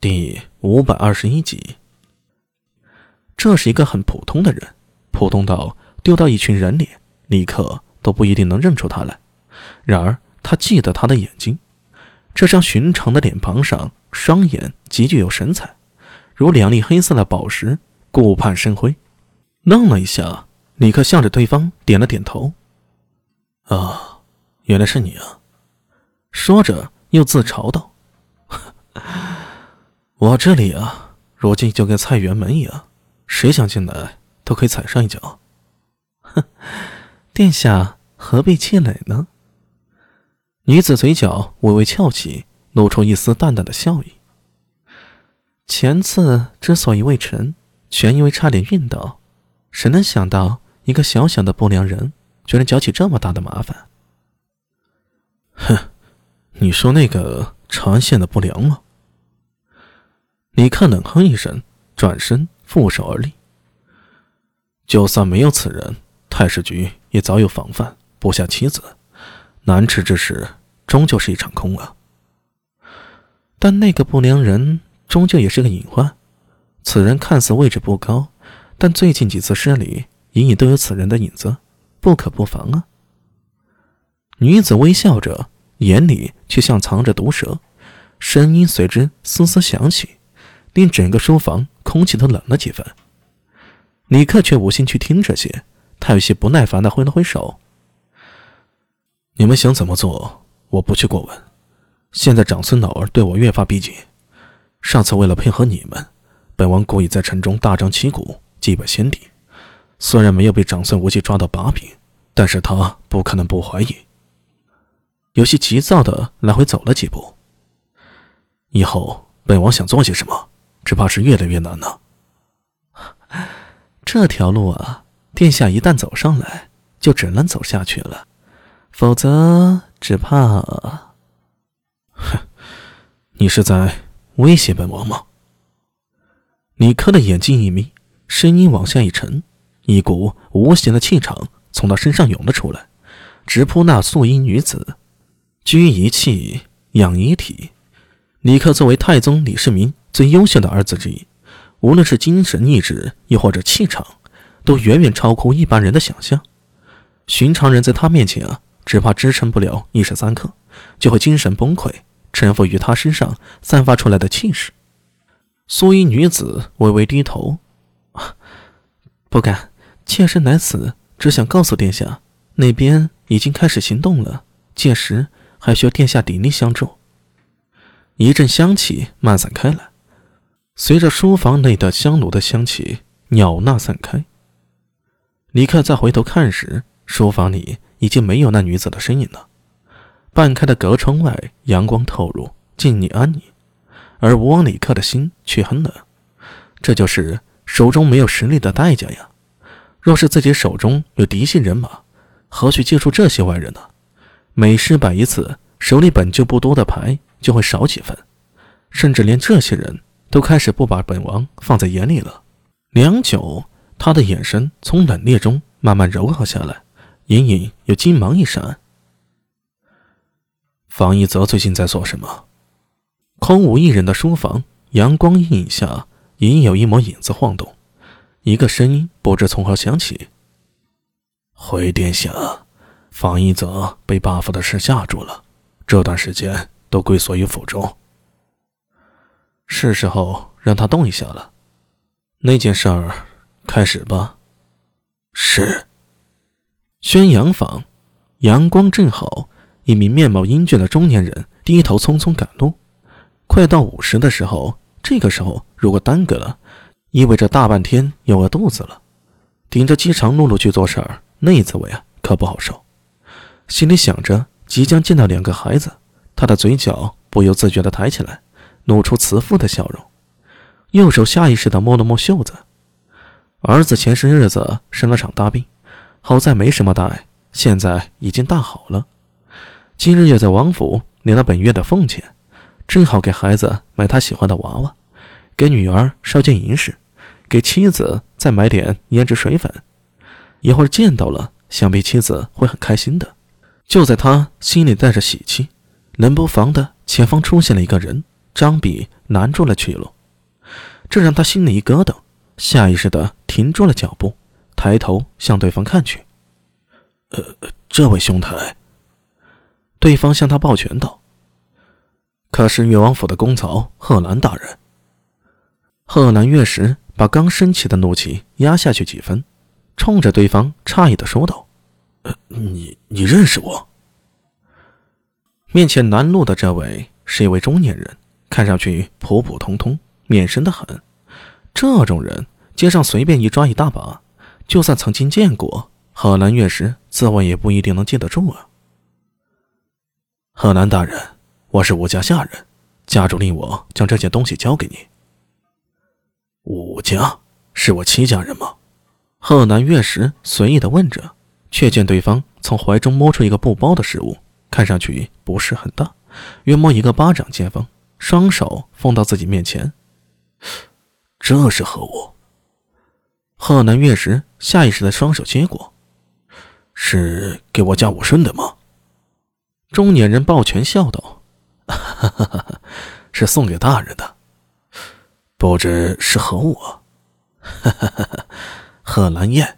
第五百二十一集。这是一个很普通的人，普通到丢到一群人里，立刻都不一定能认出他来。然而，他记得他的眼睛，这张寻常的脸庞上，双眼极具有神采，如两粒黑色的宝石，顾盼生辉。愣了一下，立刻向着对方点了点头。啊，原来是你啊！说着，又自嘲道。我这里啊，如今就跟菜园门一样，谁想进来都可以踩上一脚。哼，殿下何必气馁呢？女子嘴角微微翘起，露出一丝淡淡的笑意。前次之所以未成，全因为差点晕倒。谁能想到，一个小小的不良人，居然搅起这么大的麻烦？哼，你说那个长安县的不良吗？李克冷哼一声，转身负手而立。就算没有此人，太史局也早有防范，不下妻子。难吃之事，终究是一场空啊。但那个不良人，终究也是个隐患。此人看似位置不高，但最近几次失礼，隐隐都有此人的影子，不可不防啊。女子微笑着，眼里却像藏着毒蛇，声音随之嘶嘶响起。令整个书房空气都冷了几分。李克却无心去听这些，他有些不耐烦的挥了挥手：“你们想怎么做，我不去过问。现在长孙老儿对我越发逼近。上次为了配合你们，本王故意在城中大张旗鼓祭拜先帝。虽然没有被长孙无忌抓到把柄，但是他不可能不怀疑。有些急躁的来回走了几步。以后本王想做些什么？”只怕是越来越难了。这条路啊，殿下一旦走上来，就只能走下去了，否则只怕……哼，你是在威胁本王吗？李克的眼睛一眯，声音往下一沉，一股无形的气场从他身上涌了出来，直扑那素衣女子。居一气，养一体。李克作为太宗李世民。最优秀的儿子之一，无论是精神意志，又或者气场，都远远超乎一般人的想象。寻常人在他面前啊，只怕支撑不了一时三刻，就会精神崩溃，臣服于他身上散发出来的气势。苏衣女子微微低头，不敢，妾身来此，只想告诉殿下，那边已经开始行动了，届时还需要殿下鼎力相助。一阵香气漫散开来。随着书房内的香炉的香气袅娜散开，李克再回头看时，书房里已经没有那女子的身影了。半开的隔窗外，阳光透入，静谧安宁，而吴王李克的心却很冷。这就是手中没有实力的代价呀！若是自己手中有嫡系人马，何须借助这些外人呢？每失败一次，手里本就不多的牌就会少几分，甚至连这些人。都开始不把本王放在眼里了。良久，他的眼神从冷冽中慢慢柔和下来，隐隐有金芒一闪。方一泽最近在做什么？空无一人的书房，阳光阴影下，隐隐有一抹影子晃动。一个声音不知从何响起：“回殿下，方一泽被 buff 的事吓住了，这段时间都归缩于府中。”是时候让他动一下了，那件事儿开始吧。是。宣阳坊，阳光正好，一名面貌英俊的中年人低头匆匆赶路。快到午时的时候，这个时候如果耽搁了，意味着大半天要饿肚子了。顶着饥肠辘辘去做事儿，那滋味啊可不好受。心里想着即将见到两个孩子，他的嘴角不由自觉地抬起来。露出慈父的笑容，右手下意识地摸了摸袖子。儿子前些日子生了场大病，好在没什么大碍，现在已经大好了。今日又在王府领了本月的俸钱，正好给孩子买他喜欢的娃娃，给女儿捎件银饰，给妻子再买点胭脂水粉。一会儿见到了，想必妻子会很开心的。就在他心里带着喜气，冷不防的前方出现了一个人。张笔拦住了去路，这让他心里一咯噔，下意识的停住了脚步，抬头向对方看去。呃，这位兄台。对方向他抱拳道：“可是越王府的公曹贺兰大人。”贺兰月时把刚升起的怒气压下去几分，冲着对方诧异的说道：“呃，你你认识我？”面前拦路的这位是一位中年人，看上去普普通通，面生的很。这种人街上随便一抓一大把，就算曾经见过，贺兰月时自问也不一定能记得住啊。贺兰大人，我是武家下人，家主令我将这件东西交给你。武家是我戚家人吗？贺南月时随意的问着，却见对方从怀中摸出一个布包的食物，看上去不是很大，约摸一个巴掌见方，双手放到自己面前。这是何物？贺南月时下意识的双手接过，是给我家武顺的吗？中年人抱拳笑道：“，是送给大人的，不知是何物？”哈哈哈，贺兰燕。